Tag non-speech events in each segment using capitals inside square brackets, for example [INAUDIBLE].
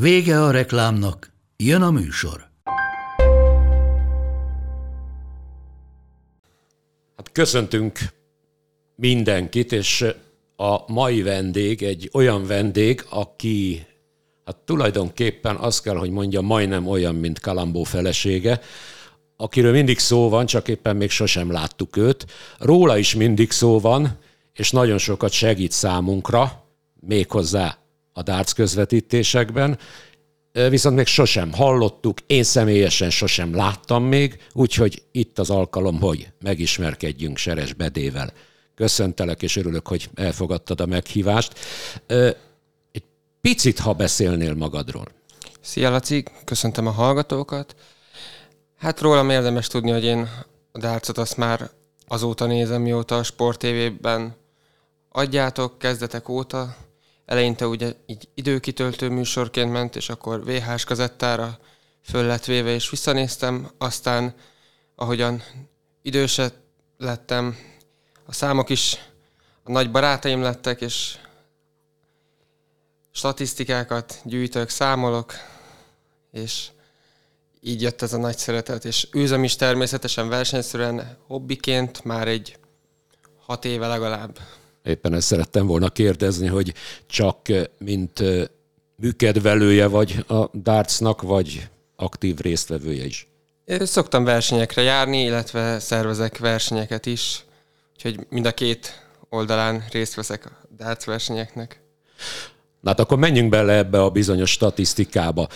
Vége a reklámnak, jön a műsor. Hát köszöntünk mindenkit, és a mai vendég egy olyan vendég, aki hát tulajdonképpen azt kell, hogy mondja, majdnem olyan, mint Kalambó felesége, akiről mindig szó van, csak éppen még sosem láttuk őt. Róla is mindig szó van, és nagyon sokat segít számunkra, méghozzá a darts közvetítésekben, viszont még sosem hallottuk, én személyesen sosem láttam még, úgyhogy itt az alkalom, hogy megismerkedjünk Seres Bedével. Köszöntelek, és örülök, hogy elfogadtad a meghívást. Egy picit, ha beszélnél magadról. Szia, Laci, köszöntöm a hallgatókat. Hát rólam érdemes tudni, hogy én a dárcot azt már azóta nézem, mióta a Sport adjátok, kezdetek óta, eleinte ugye így időkitöltő műsorként ment, és akkor VHS kazettára föl lett véve, és visszanéztem, aztán ahogyan idősebb lettem, a számok is a nagy barátaim lettek, és statisztikákat gyűjtök, számolok, és így jött ez a nagy szeretet, és űzöm is természetesen versenyszerűen hobbiként már egy hat éve legalább. Éppen ezt szerettem volna kérdezni, hogy csak eh, mint eh, műkedvelője vagy a dartsnak, vagy aktív résztvevője is? Szoktam versenyekre járni, illetve szervezek versenyeket is, úgyhogy mind a két oldalán részt veszek a darts versenyeknek. Na hát akkor menjünk bele ebbe a bizonyos statisztikába.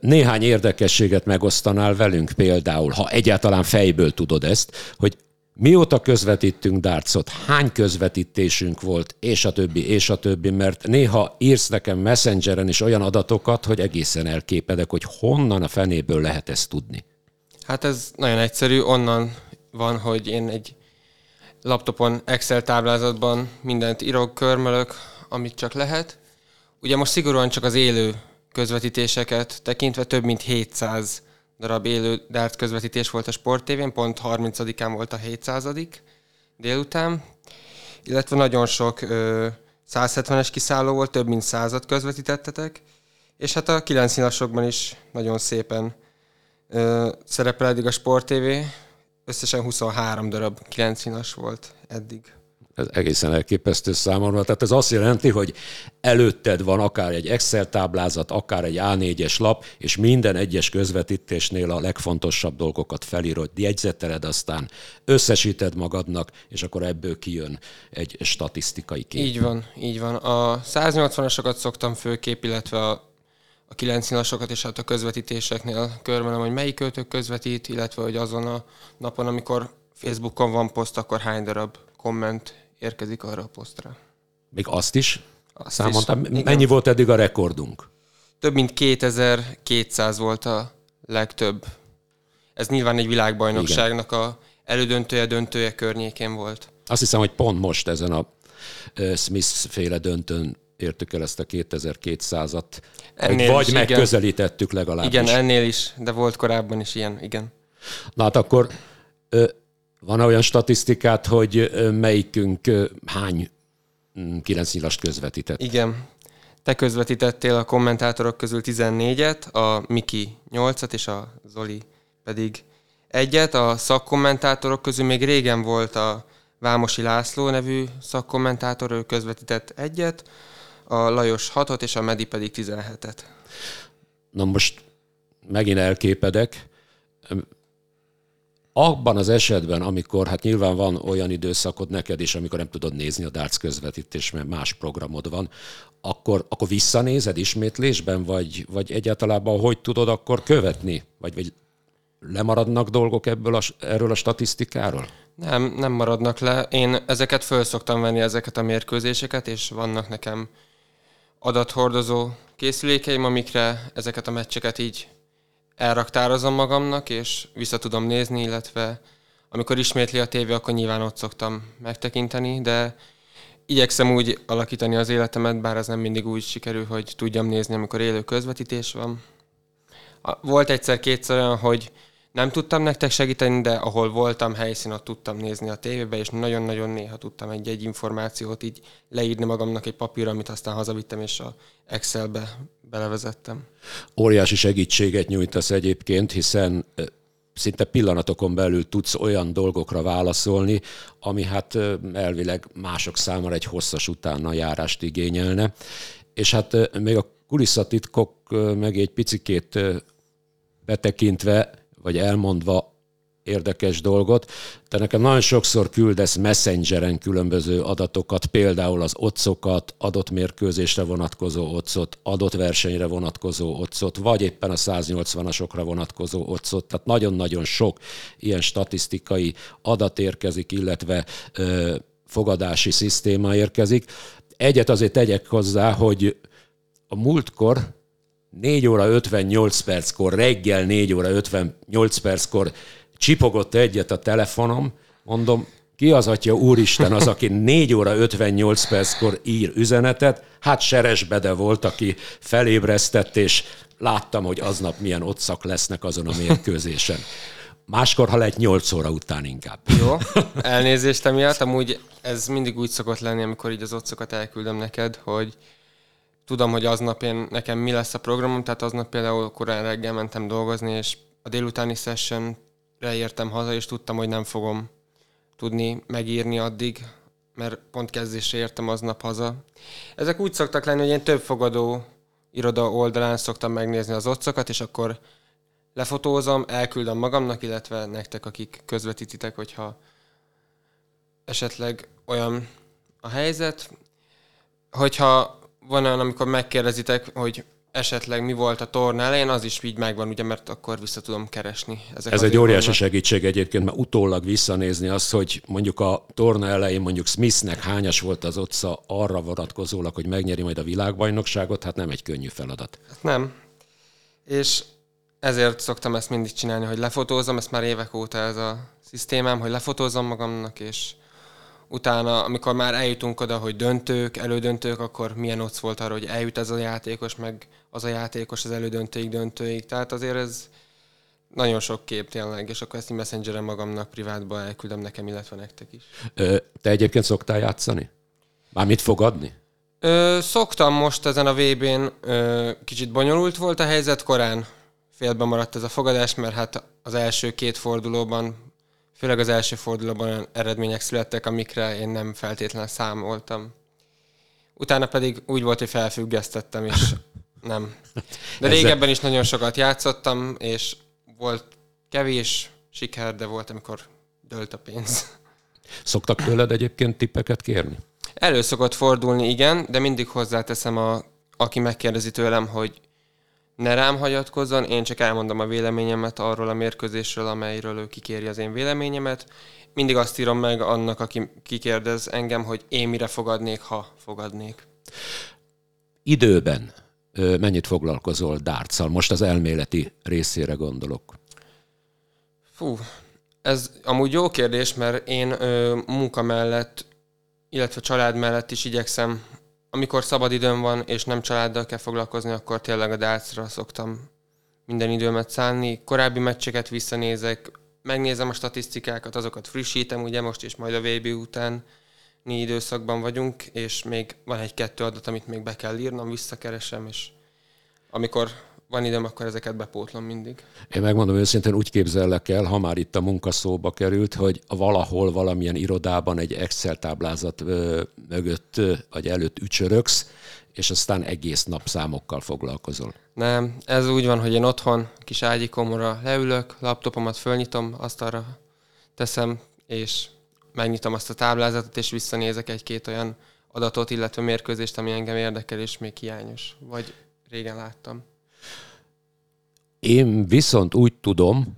Néhány érdekességet megosztanál velünk például, ha egyáltalán fejből tudod ezt, hogy Mióta közvetítünk dartsot, hány közvetítésünk volt, és a többi, és a többi, mert néha írsz nekem messengeren is olyan adatokat, hogy egészen elképedek, hogy honnan a fenéből lehet ezt tudni. Hát ez nagyon egyszerű, onnan van, hogy én egy laptopon Excel táblázatban mindent írok, körmölök, amit csak lehet. Ugye most szigorúan csak az élő közvetítéseket tekintve több mint 700 darab élő dart közvetítés volt a Sport TV-n, pont 30-án volt a 700 délután, illetve nagyon sok ö, 170-es kiszálló volt, több mint százat közvetítettetek, és hát a 9 színasokban is nagyon szépen ö, szerepel eddig a Sport TV, összesen 23 darab 9 színas volt eddig ez egészen elképesztő számomra. Tehát ez azt jelenti, hogy előtted van akár egy Excel táblázat, akár egy A4-es lap, és minden egyes közvetítésnél a legfontosabb dolgokat felírod, jegyzeteled, aztán összesíted magadnak, és akkor ebből kijön egy statisztikai kép. Így van, így van. A 180-asokat szoktam főkép, illetve a a 9 és hát a közvetítéseknél körmelem, hogy melyik költők közvetít, illetve hogy azon a napon, amikor Facebookon van poszt, akkor hány darab komment érkezik arra a posztra. Még azt is azt számoltam. Is. Mennyi Igen. volt eddig a rekordunk? Több mint 2200 volt a legtöbb. Ez nyilván egy világbajnokságnak a elődöntője, döntője környékén volt. Azt hiszem, hogy pont most ezen a Smith-féle döntőn értük el ezt a 2200-at, ennél vagy is, megközelítettük igen. legalábbis. Igen, ennél is, de volt korábban is ilyen, igen. Na hát akkor van olyan statisztikát, hogy melyikünk hány mm, kilenc nyilast közvetített? Igen. Te közvetítettél a kommentátorok közül 14-et, a Miki 8-at, és a Zoli pedig egyet. A szakkommentátorok közül még régen volt a Vámosi László nevű szakkommentátor, ő közvetített egyet, a Lajos 6-ot, és a Medi pedig 17-et. Na most megint elképedek, abban az esetben, amikor hát nyilván van olyan időszakod neked is, amikor nem tudod nézni a darts közvetítés, mert más programod van, akkor, akkor visszanézed ismétlésben, vagy, vagy egyáltalán hogy tudod akkor követni? Vagy, vagy lemaradnak dolgok ebből a, erről a statisztikáról? Nem, nem maradnak le. Én ezeket föl szoktam venni, ezeket a mérkőzéseket, és vannak nekem adathordozó készülékeim, amikre ezeket a meccseket így elraktározom magamnak, és vissza tudom nézni, illetve amikor ismétli a tévé, akkor nyilván ott szoktam megtekinteni, de igyekszem úgy alakítani az életemet, bár ez nem mindig úgy sikerül, hogy tudjam nézni, amikor élő közvetítés van. Volt egyszer-kétszer olyan, hogy nem tudtam nektek segíteni, de ahol voltam helyszín, ott tudtam nézni a tévébe, és nagyon-nagyon néha tudtam egy-egy információt így leírni magamnak egy papírra, amit aztán hazavittem, és a Excelbe belevezettem. Óriási segítséget nyújtasz egyébként, hiszen szinte pillanatokon belül tudsz olyan dolgokra válaszolni, ami hát elvileg mások számára egy hosszas utána járást igényelne. És hát még a kulisszatitkok meg egy picikét betekintve, vagy elmondva érdekes dolgot. Te nekem nagyon sokszor küldesz messengeren különböző adatokat, például az otcokat, adott mérkőzésre vonatkozó otcot, adott versenyre vonatkozó otcot, vagy éppen a 180-asokra vonatkozó otcot. Tehát nagyon-nagyon sok ilyen statisztikai adat érkezik, illetve ö, fogadási szisztéma érkezik. Egyet azért tegyek hozzá, hogy a múltkor 4 óra 58 perckor, reggel 4 óra 58 perckor csipogott egyet a telefonom, mondom, ki az atya úristen az, aki [LAUGHS] 4 óra 58 perckor ír üzenetet, hát Seresbede volt, aki felébresztett, és láttam, hogy aznap milyen otszak lesznek azon a mérkőzésen. Máskor, ha lehet 8 óra után inkább. Jó, [LAUGHS] elnézést emiatt. Amúgy ez mindig úgy szokott lenni, amikor így az otcokat elküldöm neked, hogy tudom, hogy aznap én, nekem mi lesz a programom, tehát aznap például korán reggel mentem dolgozni, és a délutáni session értem haza, és tudtam, hogy nem fogom tudni megírni addig, mert pont kezdésre értem aznap haza. Ezek úgy szoktak lenni, hogy én több fogadó iroda oldalán szoktam megnézni az otcokat, és akkor lefotózom, elküldöm magamnak, illetve nektek, akik közvetítitek, hogyha esetleg olyan a helyzet. Hogyha van olyan, amikor megkérdezitek, hogy esetleg mi volt a torna elején, az is így megvan, ugye, mert akkor vissza tudom keresni. Ezek Ez egy óriási vannak. segítség egyébként, mert utólag visszanézni azt, hogy mondjuk a torna elején mondjuk Smithnek hányas volt az otca arra vonatkozólag, hogy megnyeri majd a világbajnokságot, hát nem egy könnyű feladat. Hát nem. És ezért szoktam ezt mindig csinálni, hogy lefotózom, ezt már évek óta ez a szisztémám, hogy lefotózom magamnak, és utána, amikor már eljutunk oda, hogy döntők, elődöntők, akkor milyen ott volt arra, hogy eljut ez a játékos, meg az a játékos az elődöntőig, döntőig. Tehát azért ez nagyon sok kép tényleg, és akkor ezt messengeren magamnak privátba elküldöm nekem, illetve nektek is. Ö, te egyébként szoktál játszani? Mármit fogadni? Ö, szoktam most ezen a VB-n, ö, kicsit bonyolult volt a helyzet, korán félbe maradt ez a fogadás, mert hát az első két fordulóban főleg az első fordulóban olyan eredmények születtek, amikre én nem feltétlenül számoltam. Utána pedig úgy volt, hogy felfüggesztettem, és [LAUGHS] nem. De régebben is nagyon sokat játszottam, és volt kevés siker, de volt, amikor dölt a pénz. Szoktak tőled egyébként tippeket kérni? Elő szokott fordulni, igen, de mindig hozzáteszem, a, aki megkérdezi tőlem, hogy ne rám hagyatkozzon, én csak elmondom a véleményemet arról a mérkőzésről, amelyről ő kikéri az én véleményemet. Mindig azt írom meg annak, aki kikérdez engem, hogy én mire fogadnék, ha fogadnék. Időben mennyit foglalkozol dárccal? Most az elméleti részére gondolok. Fú, ez amúgy jó kérdés, mert én ö, munka mellett, illetve család mellett is igyekszem amikor szabad időm van, és nem családdal kell foglalkozni, akkor tényleg a dárcra szoktam minden időmet szánni. Korábbi meccseket visszanézek, megnézem a statisztikákat, azokat frissítem, ugye most is majd a VB után időszakban vagyunk, és még van egy-kettő adat, amit még be kell írnom, visszakeresem, és amikor van időm, akkor ezeket bepótlom mindig. Én megmondom őszintén, úgy képzellek el, ha már itt a munka szóba került, hogy valahol valamilyen irodában egy Excel táblázat mögött vagy előtt ücsöröksz, és aztán egész nap számokkal foglalkozol. Nem, ez úgy van, hogy én otthon kis ágyikomra leülök, laptopomat fölnyitom, azt arra teszem, és megnyitom azt a táblázatot, és visszanézek egy-két olyan adatot, illetve mérkőzést, ami engem érdekel, és még hiányos, vagy régen láttam. Én viszont úgy tudom,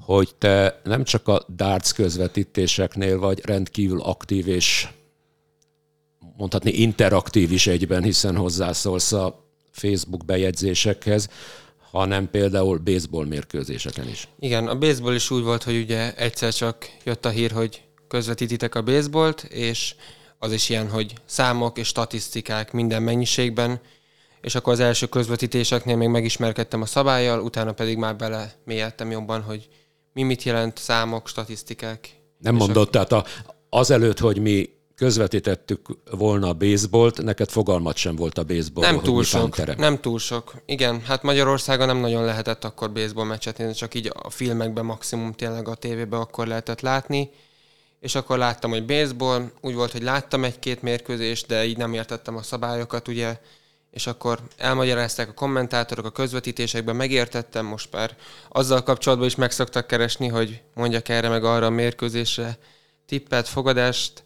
hogy te nem csak a darts közvetítéseknél vagy rendkívül aktív és mondhatni interaktív is egyben, hiszen hozzászólsz a Facebook bejegyzésekhez, hanem például baseball mérkőzéseken is. Igen, a baseball is úgy volt, hogy ugye egyszer csak jött a hír, hogy közvetítitek a baseballt, és az is ilyen, hogy számok és statisztikák minden mennyiségben, és akkor az első közvetítéseknél még megismerkedtem a szabályjal, utána pedig már bele mélyedtem jobban, hogy mi mit jelent számok, statisztikák. Nem mondott, a... tehát a, azelőtt, hogy mi közvetítettük volna a baseballt, neked fogalmat sem volt a baseball. Nem túl sok, nem túl sok. Igen, hát Magyarországon nem nagyon lehetett akkor baseball meccset nézni, csak így a filmekben maximum tényleg a tévében akkor lehetett látni. És akkor láttam, hogy baseball, úgy volt, hogy láttam egy-két mérkőzést, de így nem értettem a szabályokat, ugye, és akkor elmagyarázták a kommentátorok a közvetítésekben, megértettem, most már azzal kapcsolatban is megszoktak keresni, hogy mondjak erre meg arra a mérkőzésre tippet, fogadást,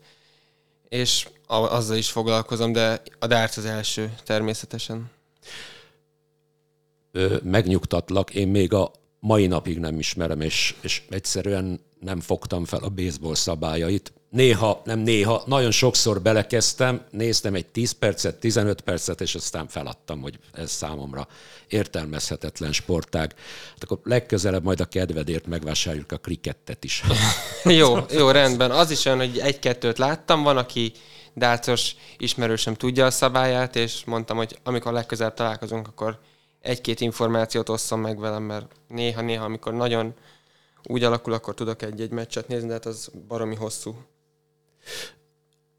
és azzal is foglalkozom, de a darts az első természetesen. Ö, megnyugtatlak, én még a mai napig nem ismerem, és, és egyszerűen nem fogtam fel a baseball szabályait. Néha, nem néha, nagyon sokszor belekezdtem, néztem egy 10 percet, 15 percet, és aztán feladtam, hogy ez számomra értelmezhetetlen sportág. Hát akkor legközelebb majd a kedvedért megvásároljuk a krikettet is. [LAUGHS] jó, jó, rendben. Az is olyan, hogy egy-kettőt láttam, van, aki dárcos ismerősöm tudja a szabályát, és mondtam, hogy amikor legközelebb találkozunk, akkor egy-két információt osszam meg velem, mert néha-néha, amikor nagyon úgy alakul, akkor tudok egy-egy meccset nézni, de hát az baromi hosszú.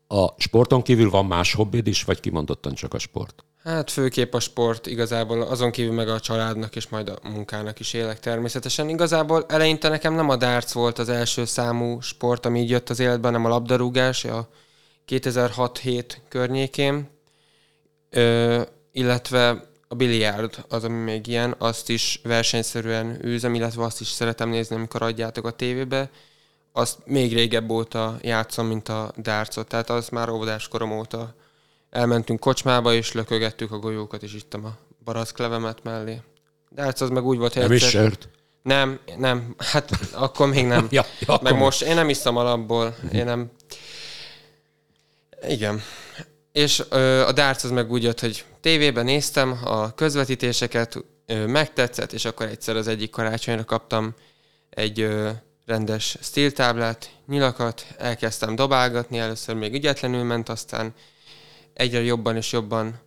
A sporton kívül van más hobbid is, vagy kimondottan csak a sport? Hát főképp a sport, igazából azon kívül meg a családnak és majd a munkának is élek természetesen. Igazából eleinte nekem nem a darts volt az első számú sport, ami így jött az életben, hanem a labdarúgás, a 2006-7 környékén, Ö, illetve a biliárd az, ami még ilyen, azt is versenyszerűen űzem, illetve azt is szeretem nézni, amikor adjátok a tévébe. Azt még régebb óta játszom, mint a dárcot, tehát az már óvodás korom óta elmentünk kocsmába, és lökögettük a golyókat, és ittam a baracklevemet mellé. Dárc az meg úgy volt, hogy Nem egyszer... is sört? Nem, nem, hát akkor még nem. [LAUGHS] ja, ja, meg most én nem iszom alapból, én nem... Igen. És ö, a darts az meg úgy jött, hogy tévében néztem a közvetítéseket, ö, megtetszett, és akkor egyszer az egyik karácsonyra kaptam egy ö, rendes stíltáblát, nyilakat, elkezdtem dobálgatni, először még ügyetlenül ment, aztán egyre jobban és jobban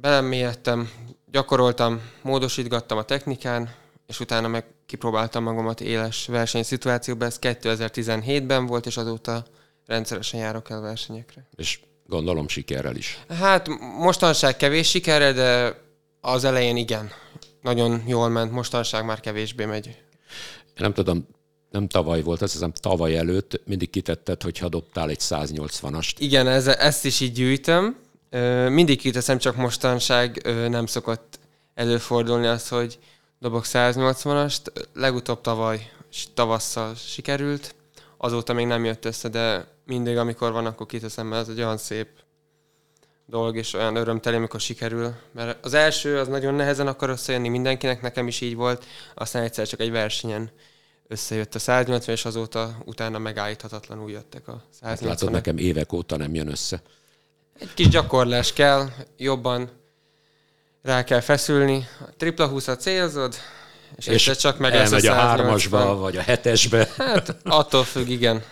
belemélyedtem, gyakoroltam, módosítgattam a technikán, és utána meg kipróbáltam magamat éles versenyszituációban. Ez 2017-ben volt, és azóta rendszeresen járok el versenyekre. És gondolom sikerrel is. Hát mostanság kevés sikerrel, de az elején igen. Nagyon jól ment, mostanság már kevésbé megy. Nem tudom, nem tavaly volt, azt hiszem tavaly előtt mindig kitetted, hogyha dobtál egy 180-ast. Igen, ez, ezt is így gyűjtöm. Mindig kiteszem, csak mostanság nem szokott előfordulni az, hogy dobok 180-ast. Legutóbb tavaly, tavasszal sikerült, azóta még nem jött össze, de mindig, amikor van, akkor kiteszem, mert ez egy olyan szép dolog, és olyan örömteli, amikor sikerül. Mert az első, az nagyon nehezen akar összejönni mindenkinek, nekem is így volt, aztán egyszer csak egy versenyen összejött a 180, és azóta utána megállíthatatlanul jöttek a 180 hát látod, nekem évek óta nem jön össze. Egy kis gyakorlás kell, jobban rá kell feszülni. A tripla 20 a célzod, és, és csak meg elmegy a hármasba, vagy a hetesbe. Hát attól függ, igen.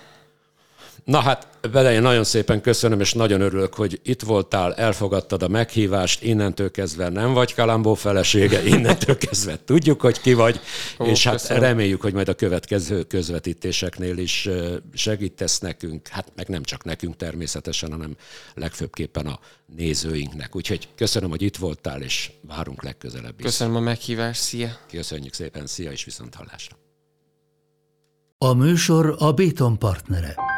Na hát, vele én nagyon szépen köszönöm, és nagyon örülök, hogy itt voltál, elfogadtad a meghívást, innentől kezdve nem vagy Kalambó felesége, [LAUGHS] innentől kezdve tudjuk, hogy ki vagy, Ó, és hát köszönöm. reméljük, hogy majd a következő közvetítéseknél is segítesz nekünk, hát meg nem csak nekünk természetesen, hanem legfőbbképpen a nézőinknek. Úgyhogy köszönöm, hogy itt voltál, és várunk legközelebb is. Köszönöm a meghívást, szia! Köszönjük szépen, szia, és viszont hallásra! A műsor a Béton partnere.